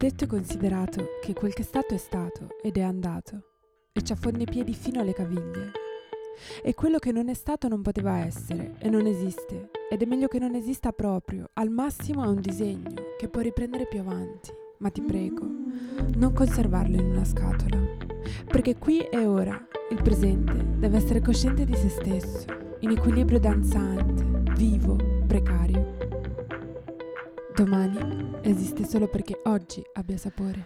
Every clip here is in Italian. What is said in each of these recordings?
Detto e considerato che quel che è stato è stato ed è andato, e ci affonda i piedi fino alle caviglie. E quello che non è stato non poteva essere e non esiste, ed è meglio che non esista proprio, al massimo è un disegno che può riprendere più avanti. Ma ti prego, non conservarlo in una scatola, perché qui e ora il presente deve essere cosciente di se stesso, in equilibrio danzante, vivo, precario. Domani esiste solo perché oggi abbia sapore.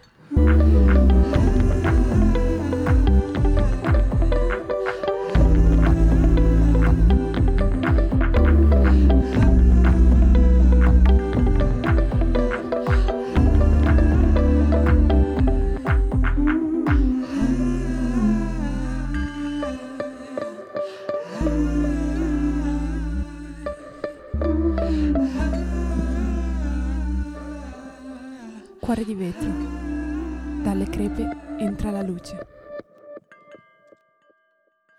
Cuore di vetro. Dalle crepe entra la luce.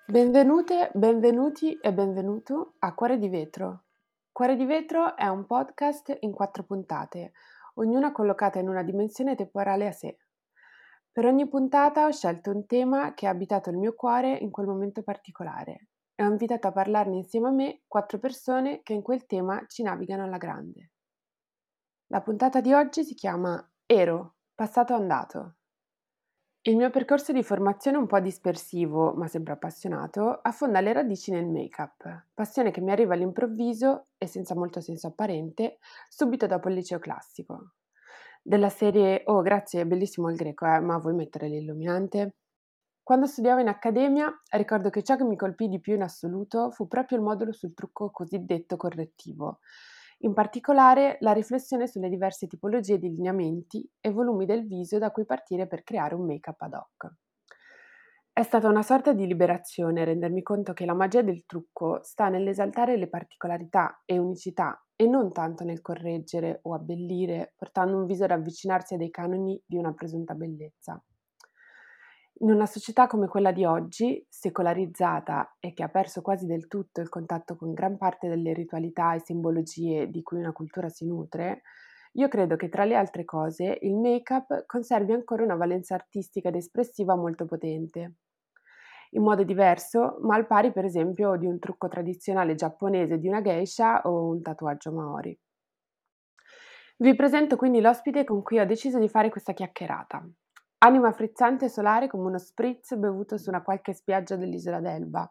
Benvenute, benvenuti e benvenuto a Cuore di vetro. Cuore di vetro è un podcast in quattro puntate, ognuna collocata in una dimensione temporale a sé. Per ogni puntata ho scelto un tema che ha abitato il mio cuore in quel momento particolare e ho invitato a parlarne insieme a me quattro persone che in quel tema ci navigano alla grande. La puntata di oggi si chiama Ero, passato andato. Il mio percorso di formazione un po' dispersivo, ma sempre appassionato, affonda le radici nel make-up, passione che mi arriva all'improvviso e senza molto senso apparente, subito dopo il liceo classico. Della serie Oh, grazie, è bellissimo il greco, eh, ma vuoi mettere l'illuminante? Quando studiavo in accademia, ricordo che ciò che mi colpì di più in assoluto fu proprio il modulo sul trucco cosiddetto correttivo, in particolare la riflessione sulle diverse tipologie di lineamenti e volumi del viso da cui partire per creare un make-up ad hoc. È stata una sorta di liberazione rendermi conto che la magia del trucco sta nell'esaltare le particolarità e unicità e non tanto nel correggere o abbellire, portando un viso ad avvicinarsi a dei canoni di una presunta bellezza. In una società come quella di oggi, secolarizzata e che ha perso quasi del tutto il contatto con gran parte delle ritualità e simbologie di cui una cultura si nutre, io credo che tra le altre cose il make-up conservi ancora una valenza artistica ed espressiva molto potente. In modo diverso, ma al pari per esempio di un trucco tradizionale giapponese di una geisha o un tatuaggio maori. Vi presento quindi l'ospite con cui ho deciso di fare questa chiacchierata. Anima frizzante e solare come uno spritz bevuto su una qualche spiaggia dell'isola d'Elba.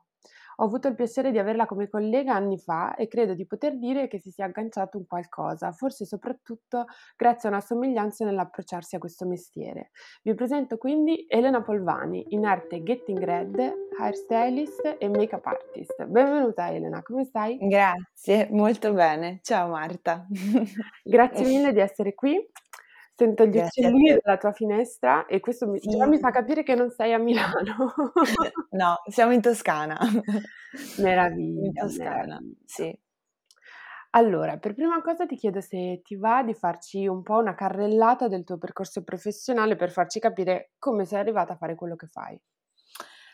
Ho avuto il piacere di averla come collega anni fa e credo di poter dire che si sia agganciato un qualcosa, forse soprattutto grazie a una somiglianza nell'approcciarsi a questo mestiere. Vi presento quindi Elena Polvani, in arte Getting Red, hairstylist e make-up artist. Benvenuta Elena, come stai? Grazie, molto bene. Ciao Marta. Grazie mille di essere qui. Sento gli uccellini dalla tua finestra e questo mi, già mi fa capire che non sei a Milano. no, siamo in Toscana. Meraviglia. In Toscana, meraviglia. sì. Allora, per prima cosa ti chiedo se ti va di farci un po' una carrellata del tuo percorso professionale per farci capire come sei arrivata a fare quello che fai.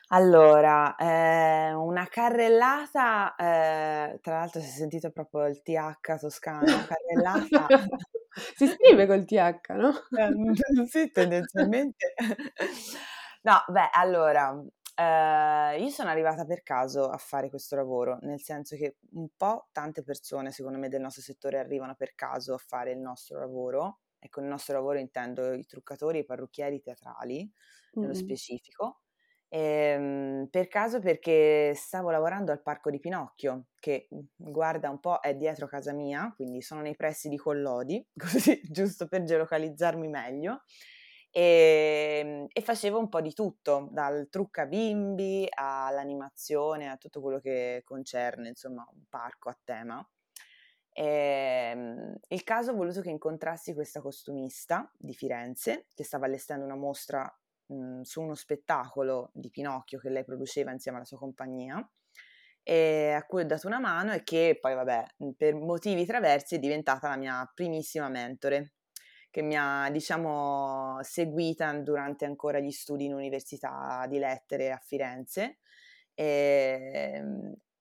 Allora, eh, una carrellata, eh, tra l'altro si è sentito proprio il TH toscano, carrellata. si scrive col TH, no? Eh, sì, tendenzialmente. no, beh, allora, eh, io sono arrivata per caso a fare questo lavoro, nel senso che un po' tante persone, secondo me, del nostro settore arrivano per caso a fare il nostro lavoro. E con il nostro lavoro intendo i truccatori, i parrucchieri teatrali, nello mm-hmm. specifico. Ehm, per caso perché stavo lavorando al Parco di Pinocchio, che mhmm, guarda un po' è dietro casa mia, quindi sono nei pressi di Collodi, così giusto per geolocalizzarmi meglio. E, ehm, e, facevo un po' di tutto, dal trucca bimbi all'animazione, a tutto quello che concerne, insomma, un parco a tema. E, ehm, il caso ha voluto che incontrassi questa costumista di Firenze che stava allestendo una mostra mh, su uno spettacolo di Pinocchio che lei produceva insieme alla sua compagnia e a cui ho dato una mano e che poi vabbè per motivi traversi è diventata la mia primissima mentore che mi ha diciamo seguita durante ancora gli studi in università di lettere a Firenze e,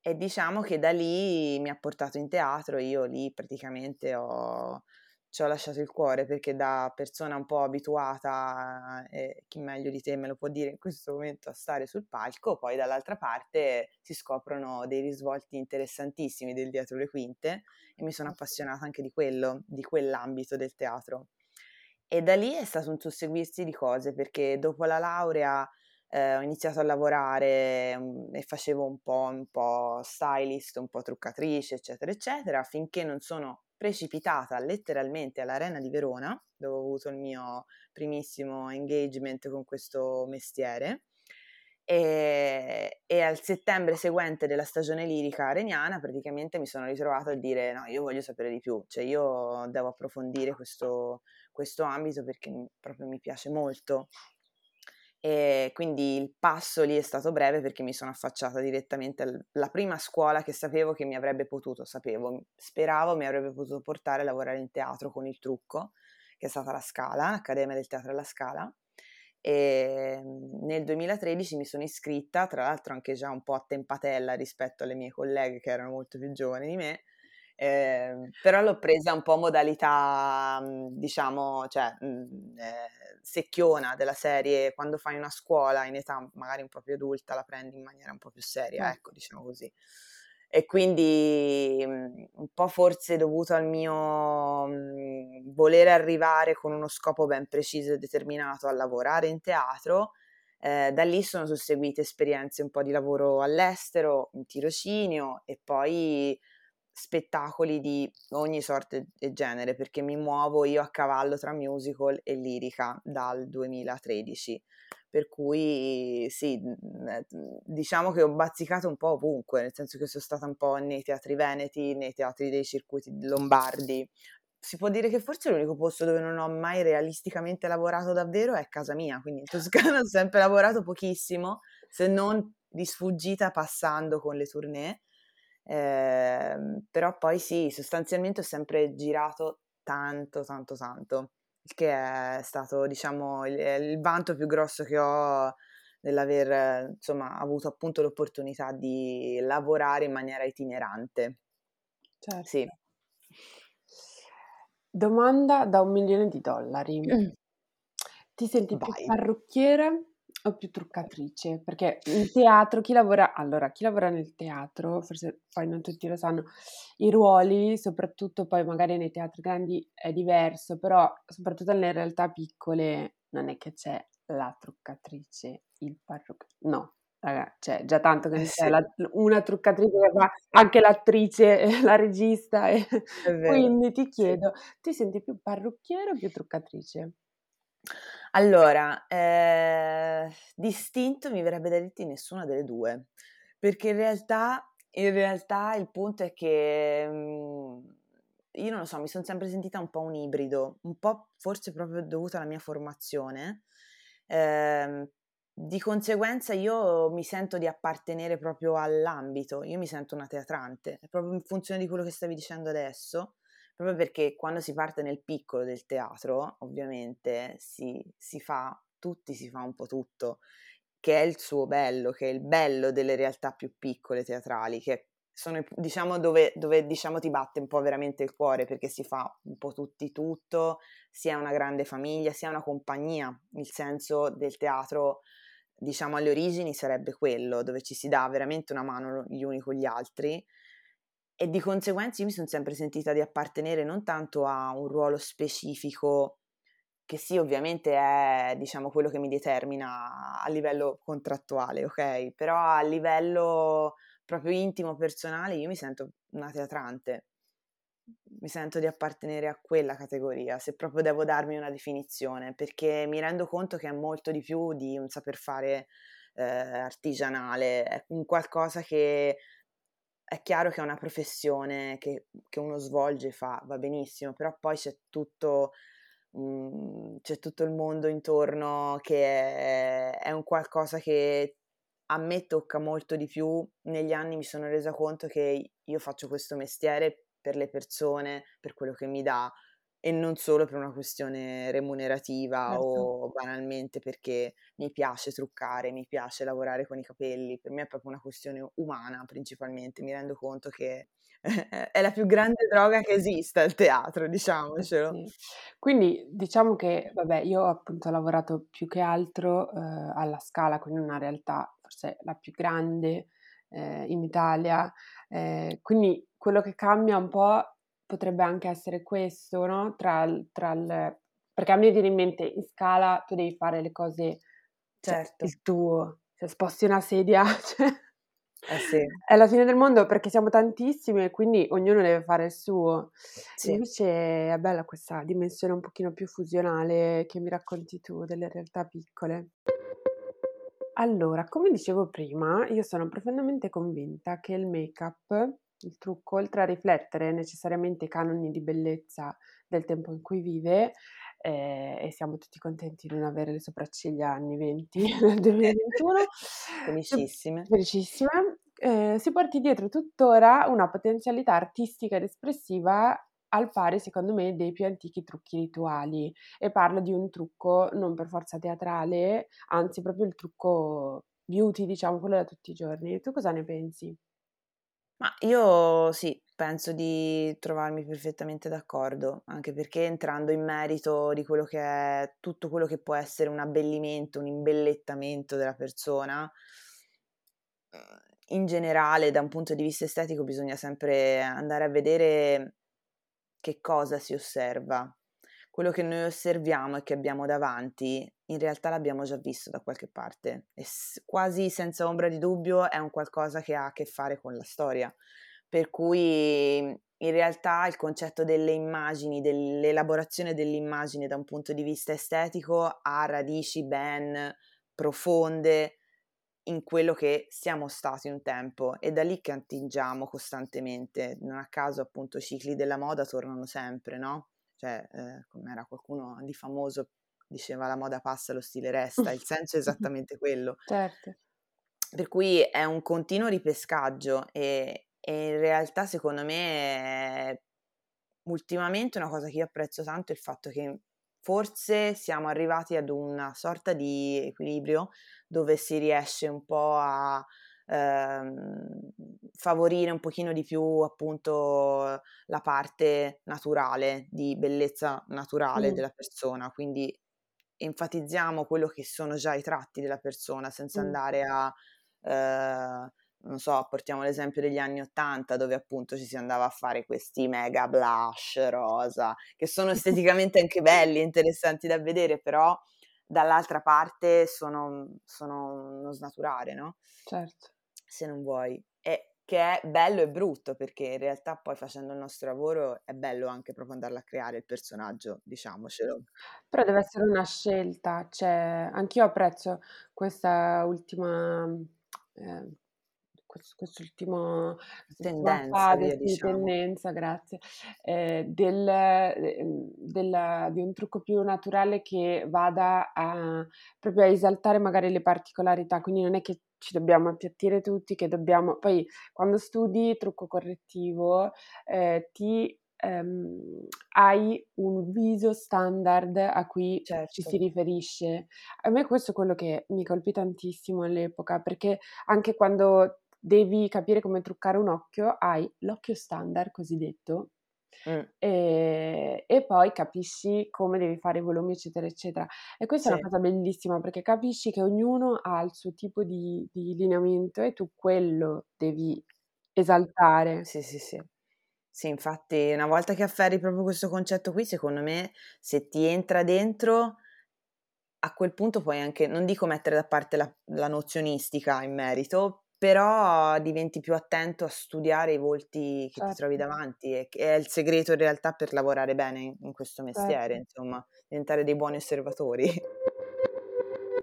e diciamo che da lì mi ha portato in teatro io lì praticamente ho ci ho lasciato il cuore perché da persona un po' abituata, e chi meglio di te me lo può dire in questo momento, a stare sul palco, poi dall'altra parte si scoprono dei risvolti interessantissimi del dietro le quinte e mi sono appassionata anche di quello, di quell'ambito del teatro. E da lì è stato un susseguirsi di cose perché dopo la laurea eh, ho iniziato a lavorare um, e facevo un po', un po' stylist, un po' truccatrice, eccetera, eccetera, finché non sono precipitata letteralmente all'Arena di Verona, dove ho avuto il mio primissimo engagement con questo mestiere. E, e, al settembre seguente della stagione lirica areniana praticamente mi sono ritrovata a dire no, io voglio sapere di più, cioè io devo approfondire questo, questo ambito perché proprio mi piace molto e quindi il passo lì è stato breve perché mi sono affacciata direttamente alla prima scuola che sapevo che mi avrebbe potuto, sapevo, speravo mi avrebbe potuto portare a lavorare in teatro con il trucco, che è stata la Scala, l'Accademia del Teatro alla Scala. E mhmm, nel 2013 mi sono iscritta, tra l'altro anche già un po' a tempatella rispetto alle mie colleghe che erano molto più giovani di me, eh, però l'ho presa un po' modalità, mhmm, diciamo, cioè, mh, eh, secchiona della serie, quando fai una scuola in età magari un po' più adulta la prendi in maniera un po' più seria, mm. ecco, diciamo così. E quindi mhmm, un po' forse dovuto al mio mh, mhmm, voler arrivare con uno scopo ben preciso e determinato a lavorare in teatro, eh, da lì sono susseguite esperienze un po' di lavoro all'estero, in tirocinio e poi spettacoli di ogni sorta e genere perché mi muovo io a cavallo tra musical e lirica dal 2013 per cui sì diciamo che ho bazzicato un po' ovunque nel senso che sono stata un po' nei teatri veneti nei teatri dei circuiti lombardi. Si può dire che forse l'unico posto dove non ho mai realisticamente lavorato davvero è casa mia quindi in Toscana ho sempre lavorato pochissimo se non di sfuggita passando con le tournée eh, però poi sì, sostanzialmente ho sempre girato tanto, tanto, tanto, che è stato, diciamo, il, il vanto più grosso che ho nell'aver, insomma, avuto appunto l'opportunità di lavorare in maniera itinerante. Certo. Sì. Domanda da un milione di dollari. Mm. Ti senti Vai. più parrucchiere o più truccatrice, perché in teatro chi lavora allora, chi lavora nel teatro, forse poi non tutti lo sanno, i ruoli, soprattutto poi magari nei teatri grandi è diverso, però soprattutto nelle realtà piccole non è che c'è la truccatrice, il parrucchiere, no, raga, c'è già tanto che eh c'è la, una truccatrice che fa anche l'attrice, la regista, e quindi ti chiedo, sì. ti senti più parrucchiere o più truccatrice? Allora, ehm, distinto mi verrebbe da dirti nessuna delle due, perché in realtà in realtà il punto è che, mhmm, io non lo so, mi son sempre sentita un po' un ibrido, un po' forse proprio dovuta alla mia formazione, ehm, di conseguenza io mi sento di appartenere proprio all'ambito, io mi sento una teatrante, proprio in funzione di quello che stavi dicendo adesso proprio perché quando si parte nel piccolo del teatro, ovviamente si, si fa, tutti si fa un po' tutto, che è il suo bello, che è il bello delle realtà più piccole teatrali, che sono diciamo dove, dove diciamo ti batte un po' veramente il cuore perché si fa un po' tutti tutto, sia una grande famiglia, sia una compagnia, il senso del teatro diciamo alle origini sarebbe quello, dove ci si dà veramente una mano gli uni con gli altri e di conseguenza io mi sono sempre sentita di appartenere non tanto a un ruolo specifico, che sì, ovviamente è diciamo quello che mi determina a livello contrattuale, ok? Però a livello proprio intimo, personale, io mi sento una teatrante. Mi sento di appartenere a quella categoria, se proprio devo darmi una definizione, perché mi rendo conto che è molto di più di un saper fare eh, artigianale, è un qualcosa che è chiaro che è una professione che, che uno svolge fa, va benissimo, però poi c'è tutto, mh, mhmm, c'è tutto il mondo intorno che è, è un qualcosa che a me tocca molto di più. Negli anni mi sono resa conto che io faccio questo mestiere per le persone, per quello che mi dà, e non solo per una questione remunerativa certo. o banalmente perché mi piace truccare, mi piace lavorare con i capelli, per me è proprio una questione umana principalmente, mi rendo conto che è la più grande droga che esista il teatro, diciamocelo. Sì. Quindi diciamo che, vabbè, io appunto ho lavorato più che altro, uhm, alla Scala, quindi una realtà forse la più grande, ehm, in Italia, ehm, quindi quello che cambia un po' potrebbe anche essere questo, no, tra tra il perché a me viene in mente in Scala tu devi fare le cose, cioè Certo. il tuo, se sposti una sedia, cioè Eh sì. è la fine del mondo perché siamo tantissimi e quindi ognuno deve fare il suo. Sì. Invece è bella questa dimensione un pochino più fusionale che mi racconti tu delle realtà piccole. Allora, come dicevo prima, io sono profondamente convinta che il make-up, il trucco, oltre a riflettere necessariamente i canoni di bellezza del tempo in cui vive, ehm, e siamo tutti contenti di non avere le sopracciglia anni '20 nel 2021, Felicissime. felicissima, ehm, si porti dietro tuttora una potenzialità artistica ed espressiva al pari, secondo me, dei più antichi trucchi rituali. E parlo di un trucco non per forza teatrale, anzi proprio il trucco beauty, diciamo, quello da tutti i giorni. Tu cosa ne pensi? Ma io sì, penso di trovarmi perfettamente d'accordo, anche perché entrando in merito di quello che è tutto quello che può essere un abbellimento, un imbellettamento della persona, mhmm, in generale da un punto di vista estetico bisogna sempre andare a vedere che cosa si osserva. Quello che noi osserviamo e che abbiamo davanti, in realtà l'abbiamo già visto da qualche parte e quasi senza ombra di dubbio è un qualcosa che ha a che fare con la storia. Per cui in realtà il concetto delle immagini, dell'elaborazione dell'immagine da un punto di vista estetico ha radici ben profonde in quello che siamo stati un tempo e da lì che attingiamo costantemente. Non a caso appunto i cicli della moda tornano sempre, no? Cioè, eh, come era qualcuno di famoso diceva la moda passa, lo stile resta, il senso è esattamente quello. Certo. Per cui è un continuo ripescaggio e, e in realtà secondo me ultimamente una cosa che io apprezzo tanto è il fatto che forse siamo arrivati ad una sorta di equilibrio dove si riesce un po' a ehm, favorire un pochino di più appunto la parte naturale, di bellezza naturale Mm. della persona, quindi enfatizziamo quello che sono già i tratti della persona senza Mm. andare a eh, non so, portiamo l'esempio degli anni Ottanta dove appunto ci si andava a fare questi mega blush rosa, che sono esteticamente anche belli, interessanti da vedere, però dall'altra parte sono, sono uno snaturare, no? Certo. Se non vuoi. E che è bello e brutto, perché in realtà poi facendo il nostro lavoro è bello anche proprio andarla a creare il personaggio, diciamocelo. Però deve essere una scelta, cioè anch'io apprezzo questa ultima, quest'ultimo quest'ultima Tendenza, fase, diciamo. tendenza, grazie, ehm, del ehm, del di un trucco più naturale che vada a proprio a esaltare magari le particolarità, quindi non è che ci dobbiamo appiattire tutti, che dobbiamo poi quando studi trucco correttivo, ehm, ti ehm, hai un viso standard a cui ci si Certo, riferisce. A me questo è quello che mi colpì tantissimo all'epoca, perché anche quando devi capire come truccare un occhio, hai l'occhio standard cosiddetto, mm, ehm, e poi capisci come devi fare i volumi, eccetera, eccetera. E questa è una sì. cosa bellissima, perché capisci che ognuno ha il suo tipo di di lineamento e tu quello devi esaltare. Sì, sì, sì. Sì, infatti una volta che afferri proprio questo concetto qui, secondo me, se ti entra dentro, a quel punto puoi anche, non dico mettere da parte la, la nozionistica in merito, però diventi più attento a studiare i volti che ti trovi Certo, davanti e che è il segreto in realtà per lavorare bene in, in questo mestiere, certo. insomma, diventare dei buoni osservatori.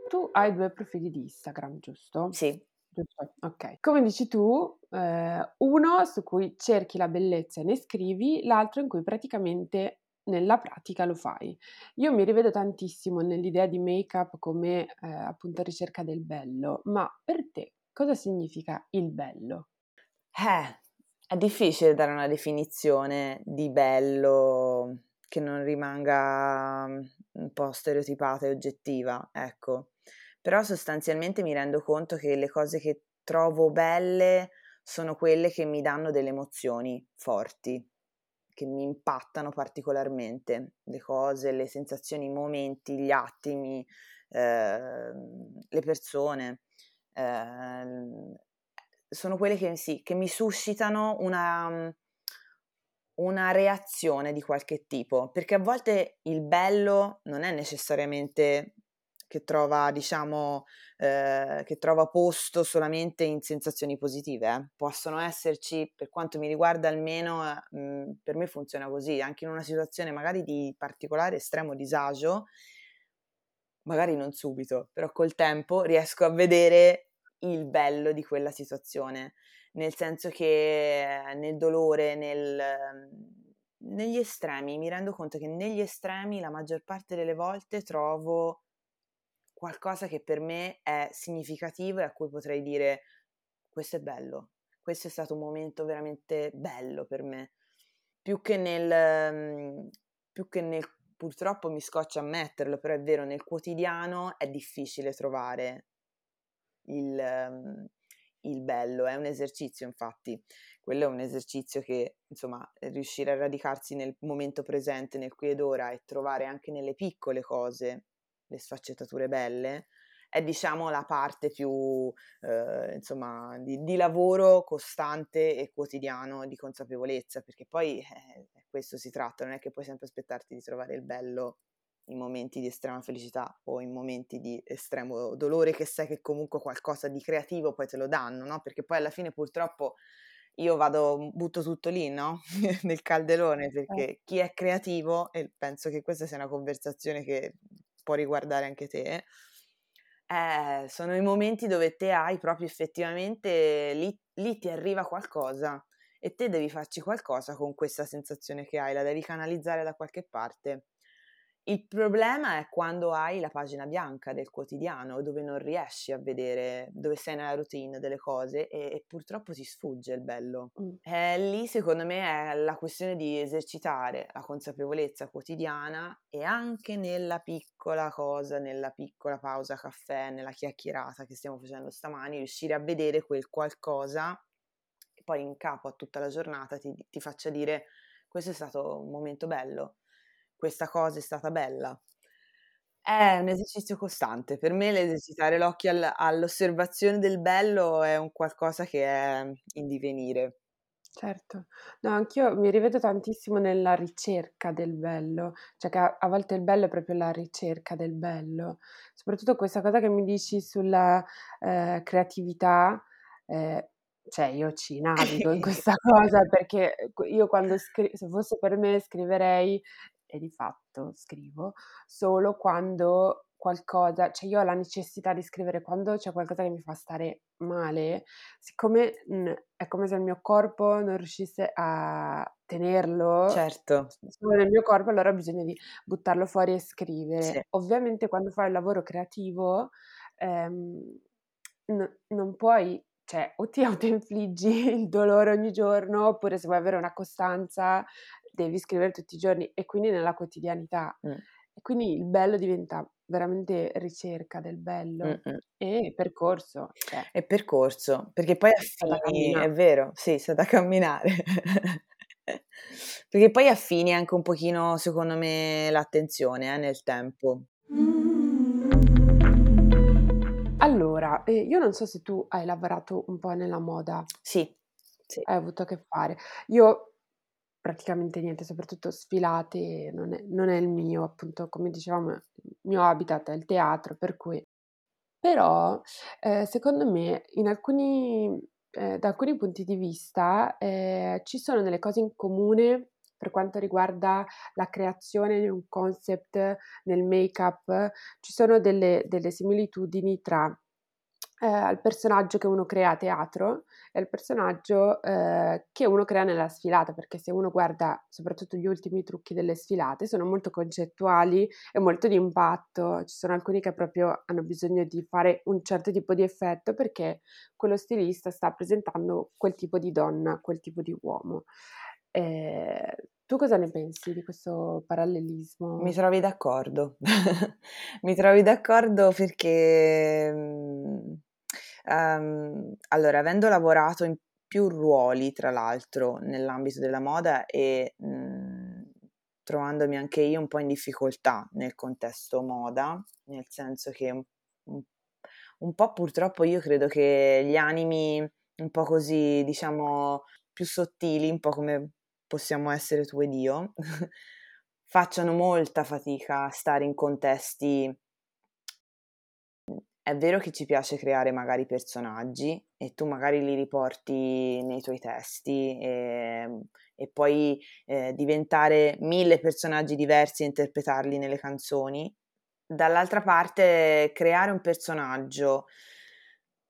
Tu hai 2 profili di Instagram, giusto? Sì, Giusto, okay. Come dici tu, ehm, uno su cui cerchi la bellezza e ne scrivi, l'altro in cui praticamente nella pratica lo fai. Io mi rivedo tantissimo nell'idea di make-up come, ehm, appunto ricerca del bello, ma per te cosa significa il bello? Eh, è difficile dare una definizione di bello che non rimanga mm, un po' stereotipata e oggettiva, ecco. Però sostanzialmente mi rendo conto che le cose che trovo belle sono quelle che mi danno delle emozioni forti, che mi impattano particolarmente, le cose, le sensazioni, i momenti, gli attimi, eh, le persone. Eh, sono quelle che, sì, che mi suscitano una, una reazione di qualche tipo, perché a volte il bello non è necessariamente che trova, diciamo, eh, che trova posto solamente in sensazioni positive. Eh. Possono esserci, per quanto mi riguarda almeno, eh, mh, per me funziona così, anche in una situazione magari di particolare estremo disagio, magari non subito, però col tempo riesco a vedere il bello di quella situazione, nel senso che nel dolore, nel, negli estremi, mi rendo conto che negli estremi la maggior parte delle volte trovo qualcosa che per me è significativo e a cui potrei dire questo è bello, questo è stato un momento veramente bello per me, più che nel, mhmm, più che nel purtroppo mi scoccia ammetterlo, però è vero, nel quotidiano è difficile trovare il, um, il bello, è un esercizio infatti, quello è un esercizio che insomma riuscire a radicarsi nel momento presente, nel qui ed ora e trovare anche nelle piccole cose le sfaccettature belle, è diciamo la parte più eh, insomma di, di, lavoro costante e quotidiano di consapevolezza perché poi eh, questo si tratta non è che puoi sempre aspettarti di trovare il bello in momenti di estrema felicità o in momenti di estremo dolore che sai che comunque qualcosa di creativo poi te lo danno no perché poi alla fine purtroppo io vado, butto tutto lì, no? Nel calderone, perché chi è creativo, e penso che questa sia una conversazione che può riguardare anche te, eh, sono i momenti dove te hai proprio effettivamente, lì, lì ti arriva qualcosa e te devi farci qualcosa con questa sensazione che hai, la devi canalizzare da qualche parte. Il problema è quando hai la pagina bianca del quotidiano dove non riesci a vedere, dove sei nella routine delle cose e, e purtroppo ti sfugge il bello. Mm. Eh, lì secondo me è la questione di esercitare la consapevolezza quotidiana e anche nella piccola cosa, nella piccola pausa caffè, nella chiacchierata che stiamo facendo stamani, riuscire a vedere quel qualcosa e poi in capo a tutta la giornata ti, ti faccia dire questo è stato un momento bello questa cosa è stata bella. È un esercizio costante. Per me l'esercitare l'occhio al all'osservazione del bello è un qualcosa che è in divenire. Certo. No, anch'io mi rivedo tantissimo nella ricerca del bello, cioè che a a volte il bello è proprio la ricerca del bello. Soprattutto questa cosa che mi dici sulla, ehm, creatività, ehm, cioè io ci navigo in questa cosa perché, io quando scri se fosse per me scriverei e di fatto scrivo solo quando qualcosa, cioè io ho la necessità di scrivere quando c'è qualcosa che mi fa stare male, siccome mh, è come se il mio corpo non riuscisse a tenerlo certo. solo nel mio corpo, allora ho bisogno di buttarlo fuori e scrivere. Sì. Ovviamente quando fai il lavoro creativo ehm, n- non puoi cioè o ti autoinfliggi il dolore ogni giorno oppure se vuoi avere una costanza devi scrivere tutti i giorni e quindi nella quotidianità. Mm. E quindi il bello diventa veramente ricerca del bello Mm-mm. e percorso. Cioè. E percorso, perché poi affini, è vero, sì, c'è da camminare. perché poi affini anche un pochino, secondo me, l'attenzione eh, nel tempo. Allora, eh, io non so se tu hai lavorato un po' nella moda. Sì, sì. Hai avuto a che fare. Io praticamente niente, soprattutto sfilate non è, non è il mio, appunto, come dicevamo, il mio habitat è il teatro, per cui... Però, eh, secondo me, in alcuni, eh, da alcuni punti di vista, eh, ci sono delle cose in comune per quanto riguarda la creazione di un concept nel make-up, ci sono delle, delle similitudini tra eh, al personaggio che uno crea a teatro e al personaggio eh, che uno crea nella sfilata, perché se uno guarda soprattutto gli ultimi trucchi delle sfilate sono molto concettuali e molto di impatto, ci sono alcuni che proprio hanno bisogno di fare un certo tipo di effetto perché quello stilista sta presentando quel tipo di donna, quel tipo di uomo. Eh, tu cosa ne pensi di questo parallelismo? Mi trovi d'accordo. Mi trovi d'accordo perché um, allora, avendo lavorato in più ruoli, tra l'altro, nell'ambito della moda e mh, mhmm, trovandomi anche io un po' in difficoltà nel contesto moda, nel senso che un, un po' purtroppo io credo che gli animi un po' così, diciamo, più sottili, un po' come possiamo essere tu ed io, facciano molta fatica a stare in contesti è vero che ci piace creare magari personaggi e tu magari li riporti nei tuoi testi e, ehm, e poi eh, diventare mille personaggi diversi e interpretarli nelle canzoni. Dall'altra parte, creare un personaggio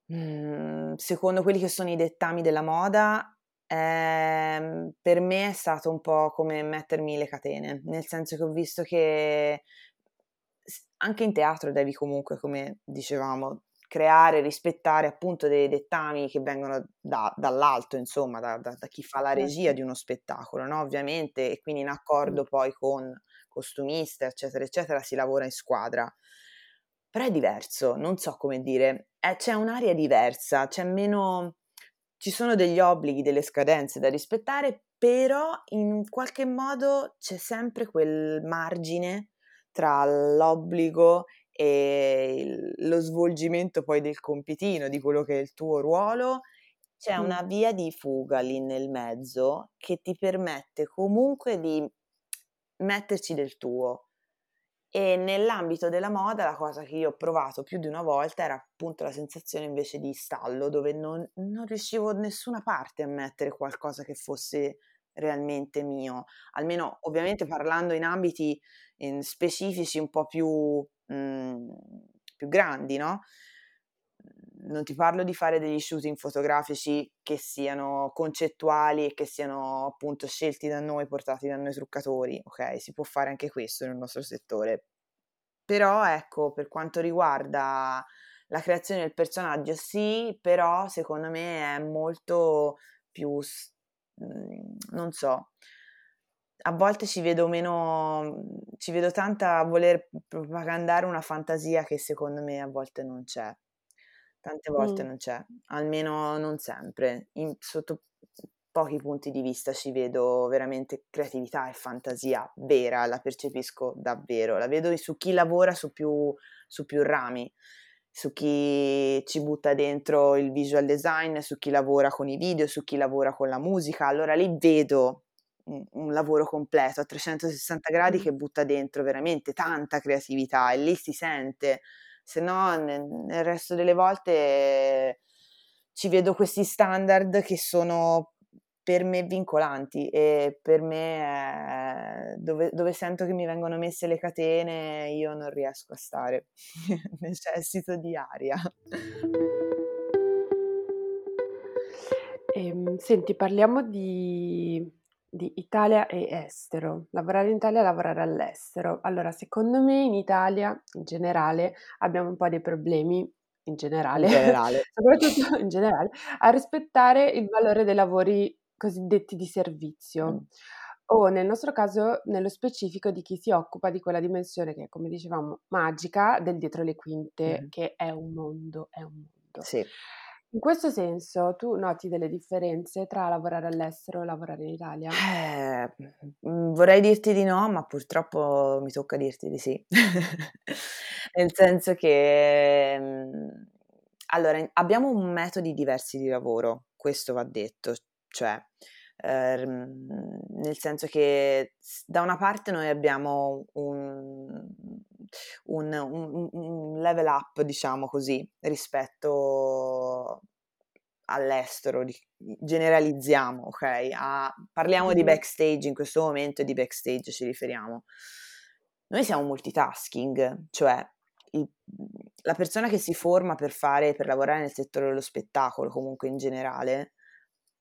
mh, secondo quelli che sono i dettami della moda eh, per me è stato un po' come mettermi le catene, nel senso che ho visto che anche in teatro devi comunque, come dicevamo, creare, rispettare appunto dei dettami che vengono da, dall'alto, insomma, da, da, da, chi fa la regia certo. di uno spettacolo, no? Ovviamente, e quindi in accordo poi con costumista, eccetera, eccetera, si lavora in squadra. Però è diverso, non so come dire, è, c'è un'area diversa, c'è meno, ci sono degli obblighi, delle scadenze da rispettare, però in qualche modo c'è sempre quel margine tra l'obbligo e lo svolgimento poi del compitino, di quello che è il tuo ruolo, c'è una via di fuga lì nel mezzo che ti permette comunque di metterci del tuo. E nell'ambito della moda la cosa che io ho provato più di una volta era appunto la sensazione invece di stallo, dove non, non riuscivo da nessuna parte a mettere qualcosa che fosse realmente mio, almeno ovviamente parlando in ambiti in specifici un po' più, mh, mhmm, più grandi, no? Non ti parlo di fare degli shooting fotografici che siano concettuali e che siano appunto scelti da noi, portati da noi truccatori, ok? Si può fare anche questo nel nostro settore. Però ecco, per quanto riguarda la creazione del personaggio, sì, però secondo me è molto più, mhmm, non so, a volte ci vedo meno, ci vedo tanta voler propagandare una fantasia che secondo me a volte non c'è. Tante volte mm. non c'è, almeno non sempre. In, sotto pochi punti di vista ci vedo veramente creatività e fantasia vera, la percepisco davvero. La vedo su chi lavora su più, su più rami, su chi ci butta dentro il visual design, su chi lavora con i video, su chi lavora con la musica. Allora lì vedo un, lavoro completo a 360 gradi che butta dentro veramente tanta creatività e lì si sente, se no nel, nel resto delle volte ci vedo questi standard che sono per me vincolanti e per me dove, dove, sento che mi vengono messe le catene io non riesco a stare, necessito di aria. Ehm, senti, parliamo di di Italia e estero. Lavorare in Italia e lavorare all'estero. Allora, secondo me in Italia, in generale, abbiamo un po' dei problemi, in generale, In generale. soprattutto in generale, a rispettare il valore dei lavori cosiddetti di servizio. Mh. O nel nostro caso, nello specifico di chi si occupa di quella dimensione che, come dicevamo, magica del dietro le quinte, Mh-mh. che è un mondo, è un mondo. Sì. In questo senso, tu noti delle differenze tra lavorare all'estero e lavorare in Italia? Eh, mhmm, vorrei dirti di no, ma purtroppo mi tocca dirti di sì. Nel senso che, mhmm, allora, abbiamo metodi diversi di lavoro, questo va detto, cioè, ehm, nel senso che da una parte noi abbiamo un un, un, un level up, diciamo così, rispetto all'estero, generalizziamo, ok? A, parliamo di backstage in questo momento e di backstage ci riferiamo. Noi siamo multitasking, cioè il, la persona che si forma per fare, per lavorare nel settore dello spettacolo, comunque in generale,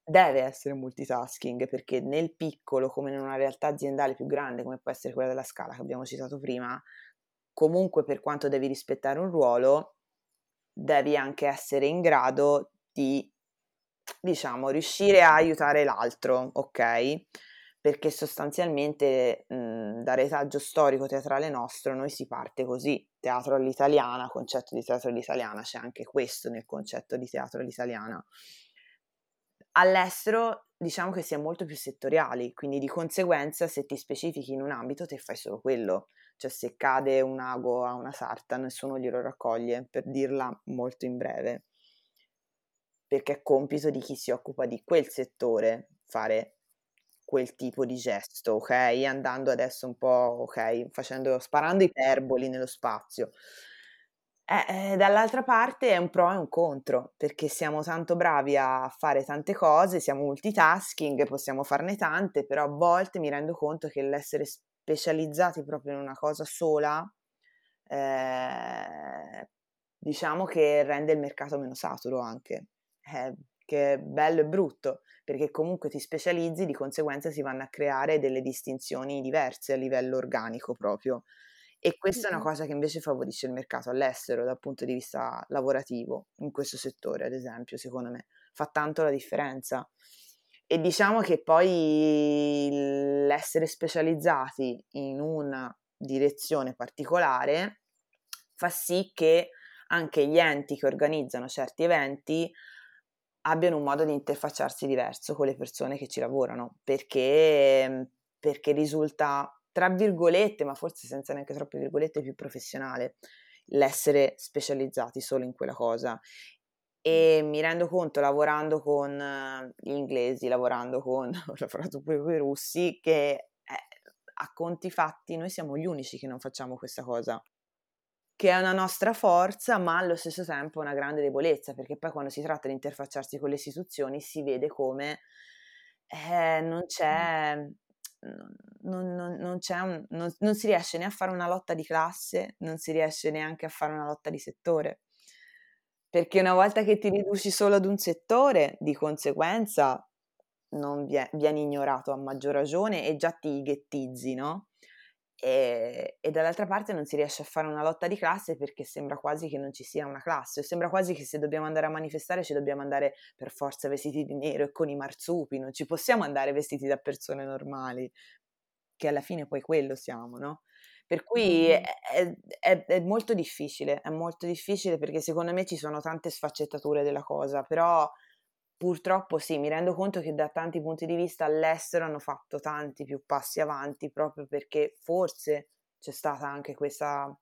deve essere multitasking perché nel piccolo, come in una realtà aziendale più grande, come può essere quella della Scala che abbiamo citato prima, comunque per quanto devi rispettare un ruolo, devi anche essere in grado di, diciamo, riuscire a aiutare l'altro, ok? Perché sostanzialmente mh, da retaggio storico teatrale nostro noi si parte così, teatro all'italiana, concetto di teatro all'italiana, c'è anche questo nel concetto di teatro all'italiana. All'estero diciamo che si è molto più settoriali, quindi di conseguenza se ti specifichi in un ambito te fai solo quello, cioè se cade un ago a una sarta nessuno glielo raccoglie, per dirla molto in breve, perché è compito di chi si occupa di quel settore fare quel tipo di gesto, ok? Andando adesso un po', ok, facendo, sparando iperboli nello spazio. Eh, eh, dall'altra parte è un pro e un contro, perché siamo tanto bravi a fare tante cose, siamo multitasking, possiamo farne tante, però a volte mi rendo conto che l'essere specializzati proprio in una cosa sola, eh, diciamo che rende il mercato meno saturo anche, eh, che è bello e brutto, perché comunque ti specializzi, di conseguenza si vanno a creare delle distinzioni diverse a livello organico proprio. E questa è una cosa che invece favorisce il mercato all'estero dal punto di vista lavorativo, in questo settore ad esempio, secondo me, fa tanto la differenza. E diciamo che poi l'essere specializzati in una direzione particolare fa sì che anche gli enti che organizzano certi eventi abbiano un modo di interfacciarsi diverso con le persone che ci lavorano, perché, perché risulta tra virgolette, ma forse senza neanche troppe virgolette, più professionale l'essere specializzati solo in quella cosa. E mi rendo conto, lavorando con gli inglesi, lavorando con, ho lavorato pure con i russi, che eh, a conti fatti noi siamo gli unici che non facciamo questa cosa che è una nostra forza, ma allo stesso tempo una grande debolezza, perché poi quando si tratta di interfacciarsi con le istituzioni si vede come eh, non c'è non, non, non, un, non, si riesce né a fare una lotta di classe, non si riesce neanche a fare una lotta di settore. Perché una volta che ti riduci solo ad un settore, di conseguenza non viene, vieni ignorato a maggior ragione e già ti ghettizzi, no? E, e, dall'altra parte non si riesce a fare una lotta di classe perché sembra quasi che non ci sia una classe, sembra quasi che se dobbiamo andare a manifestare ci dobbiamo andare per forza vestiti di nero e con i marsupi, non ci possiamo andare vestiti da persone normali, che alla fine poi quello siamo, no? Per cui è, è, è, molto difficile, è molto difficile perché secondo me ci sono tante sfaccettature della cosa, però Purtroppo sì, mi rendo conto che da tanti punti di vista all'estero hanno fatto tanti più passi avanti proprio perché forse c'è stata anche questa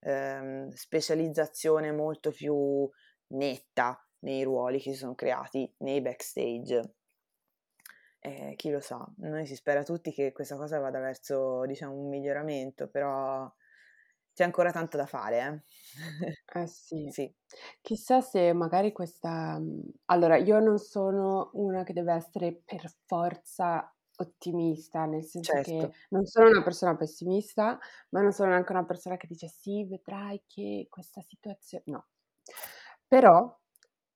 ehm, specializzazione molto più netta nei ruoli che si sono creati nei backstage. Eh, chi lo sa, noi si spera tutti che questa cosa vada verso diciamo un miglioramento, però c'è ancora tanto da fare, eh. Eh sì. sì. Chissà se magari questa mhmm, allora io non sono una che deve essere per forza ottimista, nel senso che Certo. non sono una persona pessimista, ma non sono neanche una persona che dice: "Sì, vedrai che questa situazio" no. Però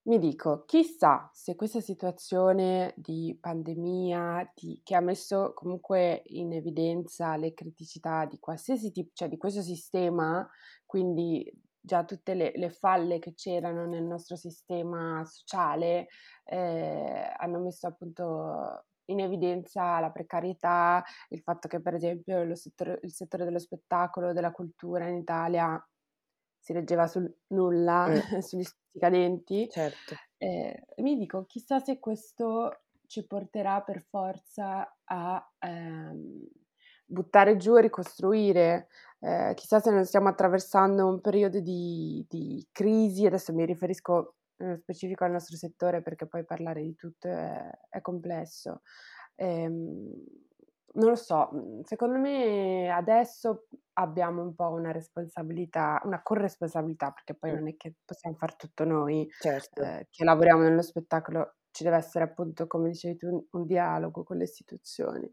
mi dico, chissà se questa situazione di pandemia, di che ha messo comunque in evidenza le criticità di qualsiasi tipo cioè di questo sistema, quindi già tutte le le falle che c'erano nel nostro sistema sociale, ehm, hanno messo appunto in evidenza la precarietà, il fatto che per esempio settore il settore dello spettacolo, della cultura in Italia si reggeva sul nulla, Mh. sugli stuzzicadenti. Certo. Ehm, e mi dico, chissà se questo ci porterà per forza a, ehm, buttare giù e ricostruire. Ehm, chissà se non stiamo attraversando un periodo di di crisi, adesso mi riferisco nello specifico al nostro settore perché poi parlare di tutto è è complesso. Ehm, non lo so, mhmm, secondo me adesso abbiamo un po' una responsabilità, una corresponsabilità, perché poi non è che possiamo far tutto noi, Certo. ehm, che lavoriamo nello spettacolo, ci deve essere appunto, come dicevi tu, un un dialogo con le istituzioni.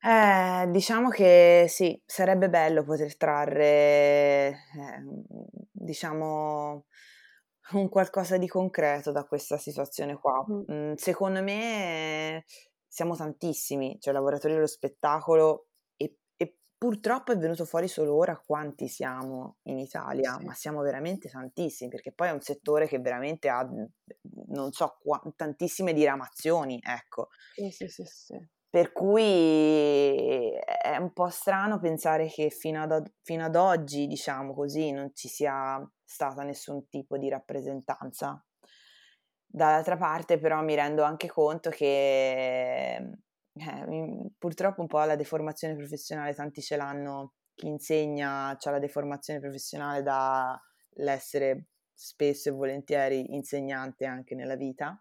Eh, diciamo che sì, sarebbe bello poter trarre, ehm, diciamo, un qualcosa di concreto da questa situazione qua. Mh. Mhmm, secondo me siamo tantissimi, cioè lavoratori dello spettacolo e e purtroppo è venuto fuori solo ora quanti siamo in Italia, Sì. ma siamo veramente tantissimi, perché poi è un settore che veramente ha, non so qua tantissime diramazioni, ecco. Sì, sì, sì, sì. Per cui è un po' strano pensare che fino ad fino ad oggi, diciamo così, non ci sia stata nessun tipo di rappresentanza. Dall'altra parte però mi rendo anche conto che eh, purtroppo un po' la deformazione professionale, tanti ce l'hanno, chi insegna ha la deformazione professionale dall'essere spesso e volentieri insegnante anche nella vita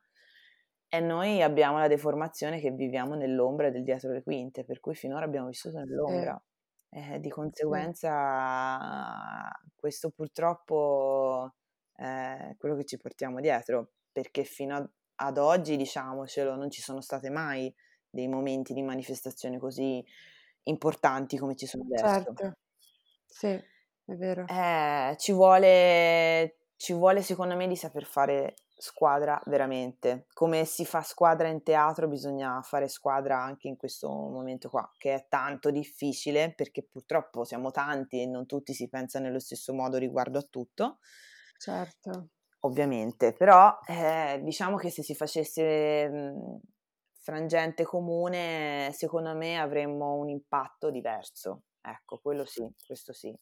e noi abbiamo la deformazione che viviamo nell'ombra del dietro le quinte, per cui finora abbiamo vissuto nell'ombra. Eh, di conseguenza questo purtroppo è quello che ci portiamo dietro, perché fino ad oggi, diciamocelo, non ci sono state mai dei momenti di manifestazione così importanti come ci sono adesso. Certo, sì, è vero. Eh, ci vuole, ci vuole secondo me di saper fare squadra veramente. Come si fa squadra in teatro, bisogna fare squadra anche in questo momento qua, che è tanto difficile perché purtroppo siamo tanti e non tutti si pensano nello stesso modo riguardo a tutto. Certo. Ovviamente, però eh, diciamo che se si facesse mh, frangente comune, secondo me avremmo un impatto diverso. Ecco, quello sì, questo sì,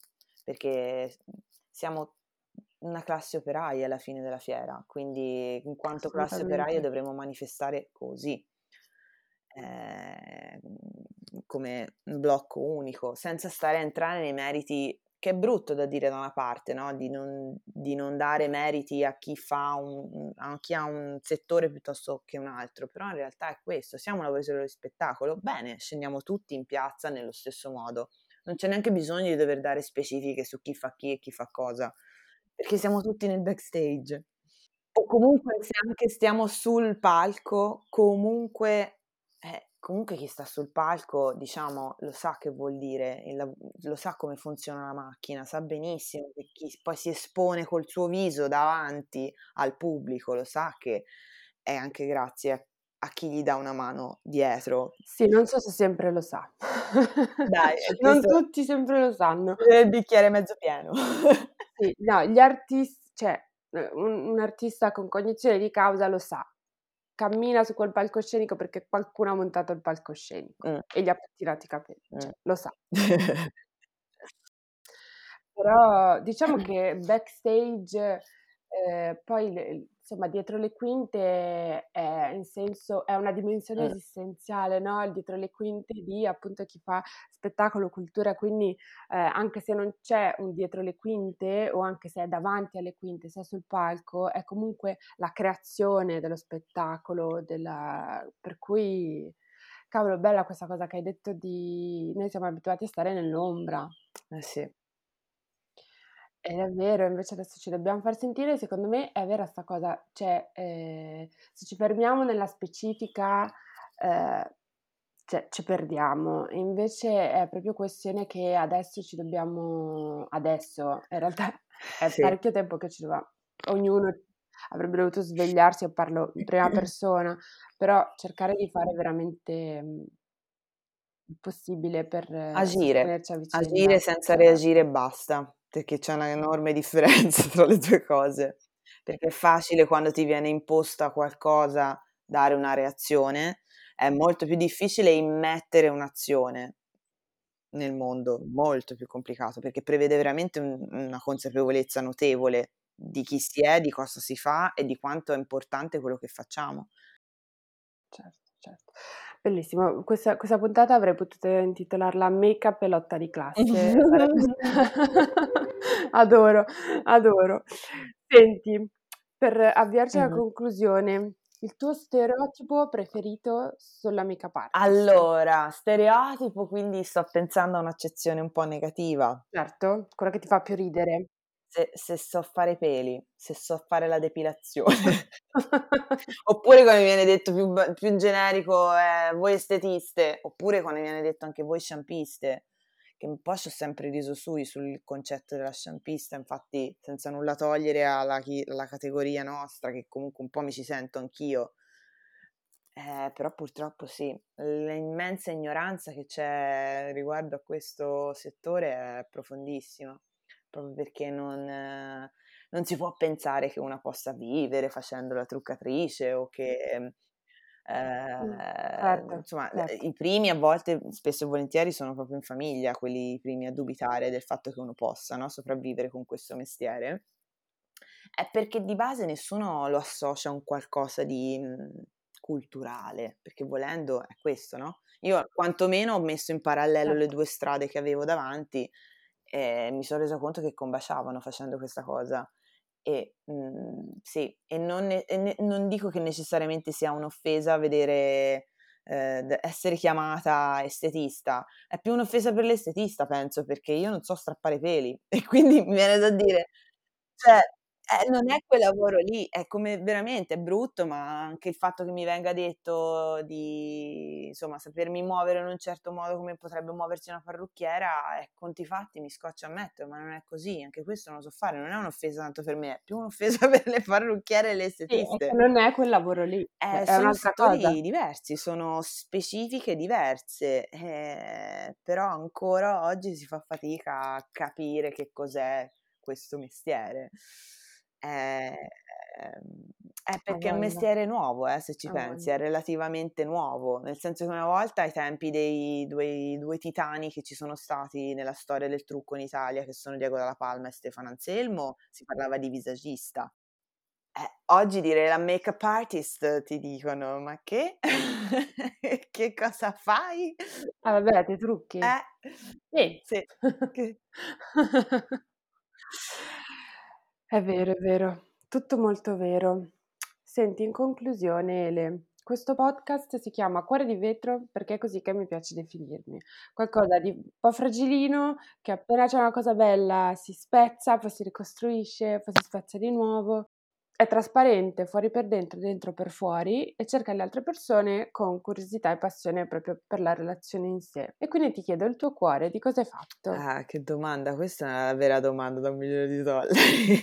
perché siamo una classe operaia alla fine della fiera, quindi in quanto classe operaia dovremmo manifestare così, eh, come un blocco unico, senza stare a entrare nei meriti, che è brutto da dire da una parte, no? di, non, di, non, dare meriti a chi, fa un, a chi ha un settore piuttosto che un altro, però in realtà è questo, siamo lavoratori di spettacolo, bene, scendiamo tutti in piazza nello stesso modo, non c'è neanche bisogno di dover dare specifiche su chi fa chi e chi fa cosa perché siamo tutti nel backstage. O comunque se anche stiamo sul palco, comunque, eh, comunque chi sta sul palco, diciamo, lo sa che vuol dire, lo sa come funziona la macchina, sa benissimo che chi poi si espone col suo viso davanti al pubblico, lo sa che è anche grazie a, a chi gli dà una mano dietro. Sì, non so se sempre lo sa. Dai, non tutti sempre lo sanno. Il bicchiere mezzo pieno. Sì, no, gli artisti, cioè un, un artista con cognizione di causa lo sa, cammina su quel palcoscenico perché qualcuno ha montato il palcoscenico mm. e gli ha pettinato i capelli, cioè, mm. lo sa. Però diciamo che backstage eh, poi le, insomma dietro le quinte è, in senso, è una dimensione mm. esistenziale, no? Il dietro le quinte di appunto chi fa spettacolo, cultura, quindi eh, anche se non c'è un dietro le quinte o anche se è davanti alle quinte, se è sul palco, è comunque la creazione dello spettacolo, della... per cui cavolo, bella questa cosa che hai detto di noi siamo abituati a stare nell'ombra. Eh sì. È vero, invece adesso ci dobbiamo far sentire, secondo me è vera sta cosa, cioè eh, se ci fermiamo nella specifica, eh, cioè, ci perdiamo, invece è proprio questione che adesso ci dobbiamo, adesso, in realtà è sì. parecchio tempo che ci dobbiamo, ognuno avrebbe dovuto svegliarsi, io parlo in prima persona, però cercare di fare veramente il possibile per agire, agire senza reagire e basta perché c'è un'enorme differenza tra le due cose, perché è facile quando ti viene imposta qualcosa dare una reazione, è molto più difficile immettere un'azione nel mondo, molto più complicato, perché prevede veramente un, una consapevolezza notevole di chi si è, di cosa si fa e di quanto è importante quello che facciamo. Certo, certo. Bellissimo, questa, questa puntata avrei potuto intitolarla Make-up e lotta di classe. adoro, adoro. Senti, per avviarci alla conclusione, il tuo stereotipo preferito sulla make-up artist? Allora, stereotipo, quindi sto pensando a un'accezione un po' negativa. Certo, quella che ti fa più ridere se, se so fare peli, se so fare la depilazione. oppure come viene detto più, più generico, eh, voi estetiste, oppure quando viene detto anche voi sciampiste, che un po' ci ho sempre riso sui sul concetto della sciampista, infatti senza nulla togliere alla, alla categoria nostra, che comunque un po' mi ci sento anch'io, eh, però purtroppo sì, l'immensa ignoranza che c'è riguardo a questo settore è profondissima proprio perché non, non, si può pensare che una possa vivere facendo la truccatrice o che... Eh, certo, insomma, certo. i primi a volte, spesso e volentieri, sono proprio in famiglia quelli primi a dubitare del fatto che uno possa no, sopravvivere con questo mestiere. È perché di base nessuno lo associa a un qualcosa di mh, culturale, perché volendo è questo, no? Io quantomeno ho messo in parallelo le Certo. due strade che avevo davanti e mi sono resa conto che combaciavano facendo questa cosa. E mh, sì, e non, e ne- non dico che necessariamente sia un'offesa vedere eh, essere chiamata estetista, è più un'offesa per l'estetista, penso, perché io non so strappare peli e quindi mi viene da dire, cioè, eh, non è quel lavoro lì, è come veramente è brutto, ma anche il fatto che mi venga detto di, insomma, sapermi muovere in un certo modo come potrebbe muoversi una parrucchiera, è conti fatti, mi scoccia ammettere, ma non è così, anche questo non lo so fare, non è un'offesa tanto per me, è più un'offesa per le parrucchiere e le Sì, estetiste. non è quel lavoro lì, Eh, è sono un'altra cosa. diversi, sono specifiche diverse, eh, però ancora oggi si fa fatica a capire che cos'è questo mestiere. Eh, ehm, è Ha perché è un mestiere nuovo, eh, se ci pensi, è relativamente nuovo, nel senso che una volta ai tempi dei due, due titani che ci sono stati nella storia del trucco in Italia, che sono Diego Dalla Palma e Stefano Anselmo, si parlava di visagista. Eh, oggi dire la make-up artist ti dicono: "Ma che? Che cosa fai?" Ah vabbè, ti trucchi? Eh, Sì. sì, È vero, è vero, tutto molto vero. Senti, in conclusione Ele, questo podcast si chiama Cuore di vetro perché è così che mi piace definirmi. Qualcosa di un po' fragilino, che appena c'è una cosa bella si spezza, poi si ricostruisce, poi si spezza di nuovo. È trasparente, fuori per dentro, dentro per fuori e cerca le altre persone con curiosità e passione proprio per la relazione in sé. E quindi ti chiedo il tuo cuore di cosa è fatto? Ah, che domanda, questa è una vera domanda da un milione di dollari.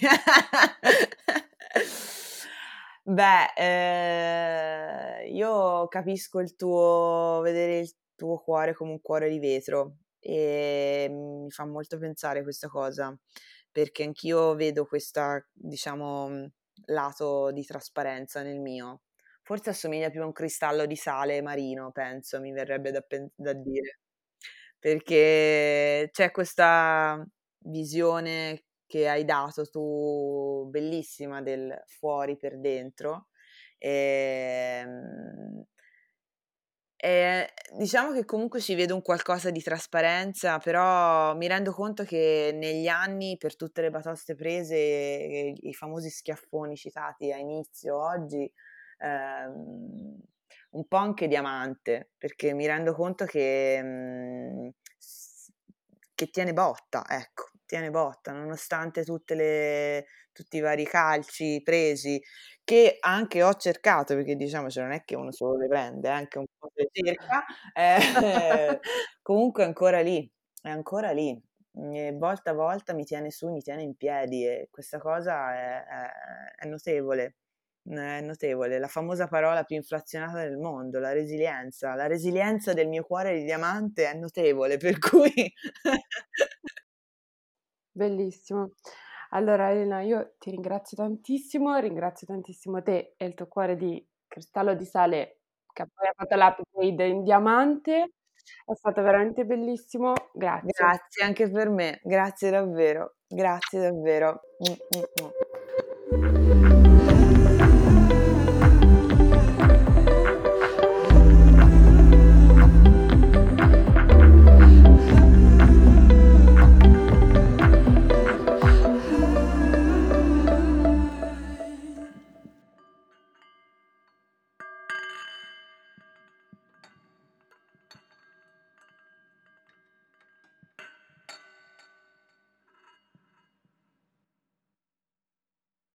Beh, ehm, io capisco il tuo vedere il tuo cuore come un cuore di vetro e mi fa molto pensare questa cosa, perché anch'io vedo questa, diciamo, lato di trasparenza nel mio. Forse assomiglia più a un cristallo di sale marino, penso, mi verrebbe da da dire. Perché c'è questa visione che hai dato tu, bellissima, del fuori per dentro. Ehm, e diciamo che comunque ci vedo un qualcosa di trasparenza, però mi rendo conto che negli anni, per tutte le batoste prese, i famosi schiaffoni citati a inizio oggi, ehm, un po' anche diamante, perché mi rendo conto che, mhmm, che tiene botta, ecco, tiene botta, nonostante le tutti i vari calci presi, che anche ho cercato, perché diciamoci non è che uno solo le prende, eh, anche un po' se cerca, ehm, comunque è ancora lì, è ancora lì. E volta a volta mi tiene su, mi tiene in piedi e questa cosa è è è notevole. È notevole, la famosa parola più inflazionata del mondo, la resilienza. La resilienza del mio cuore di diamante è notevole, per cui Bellissimo. Allora Elena, io ti ringrazio tantissimo, ringrazio tantissimo te e il tuo cuore di cristallo di sale che poi ha fatto l'upgrade in diamante. È stato veramente bellissimo. Grazie. Grazie anche per me, grazie davvero, grazie davvero. Mh.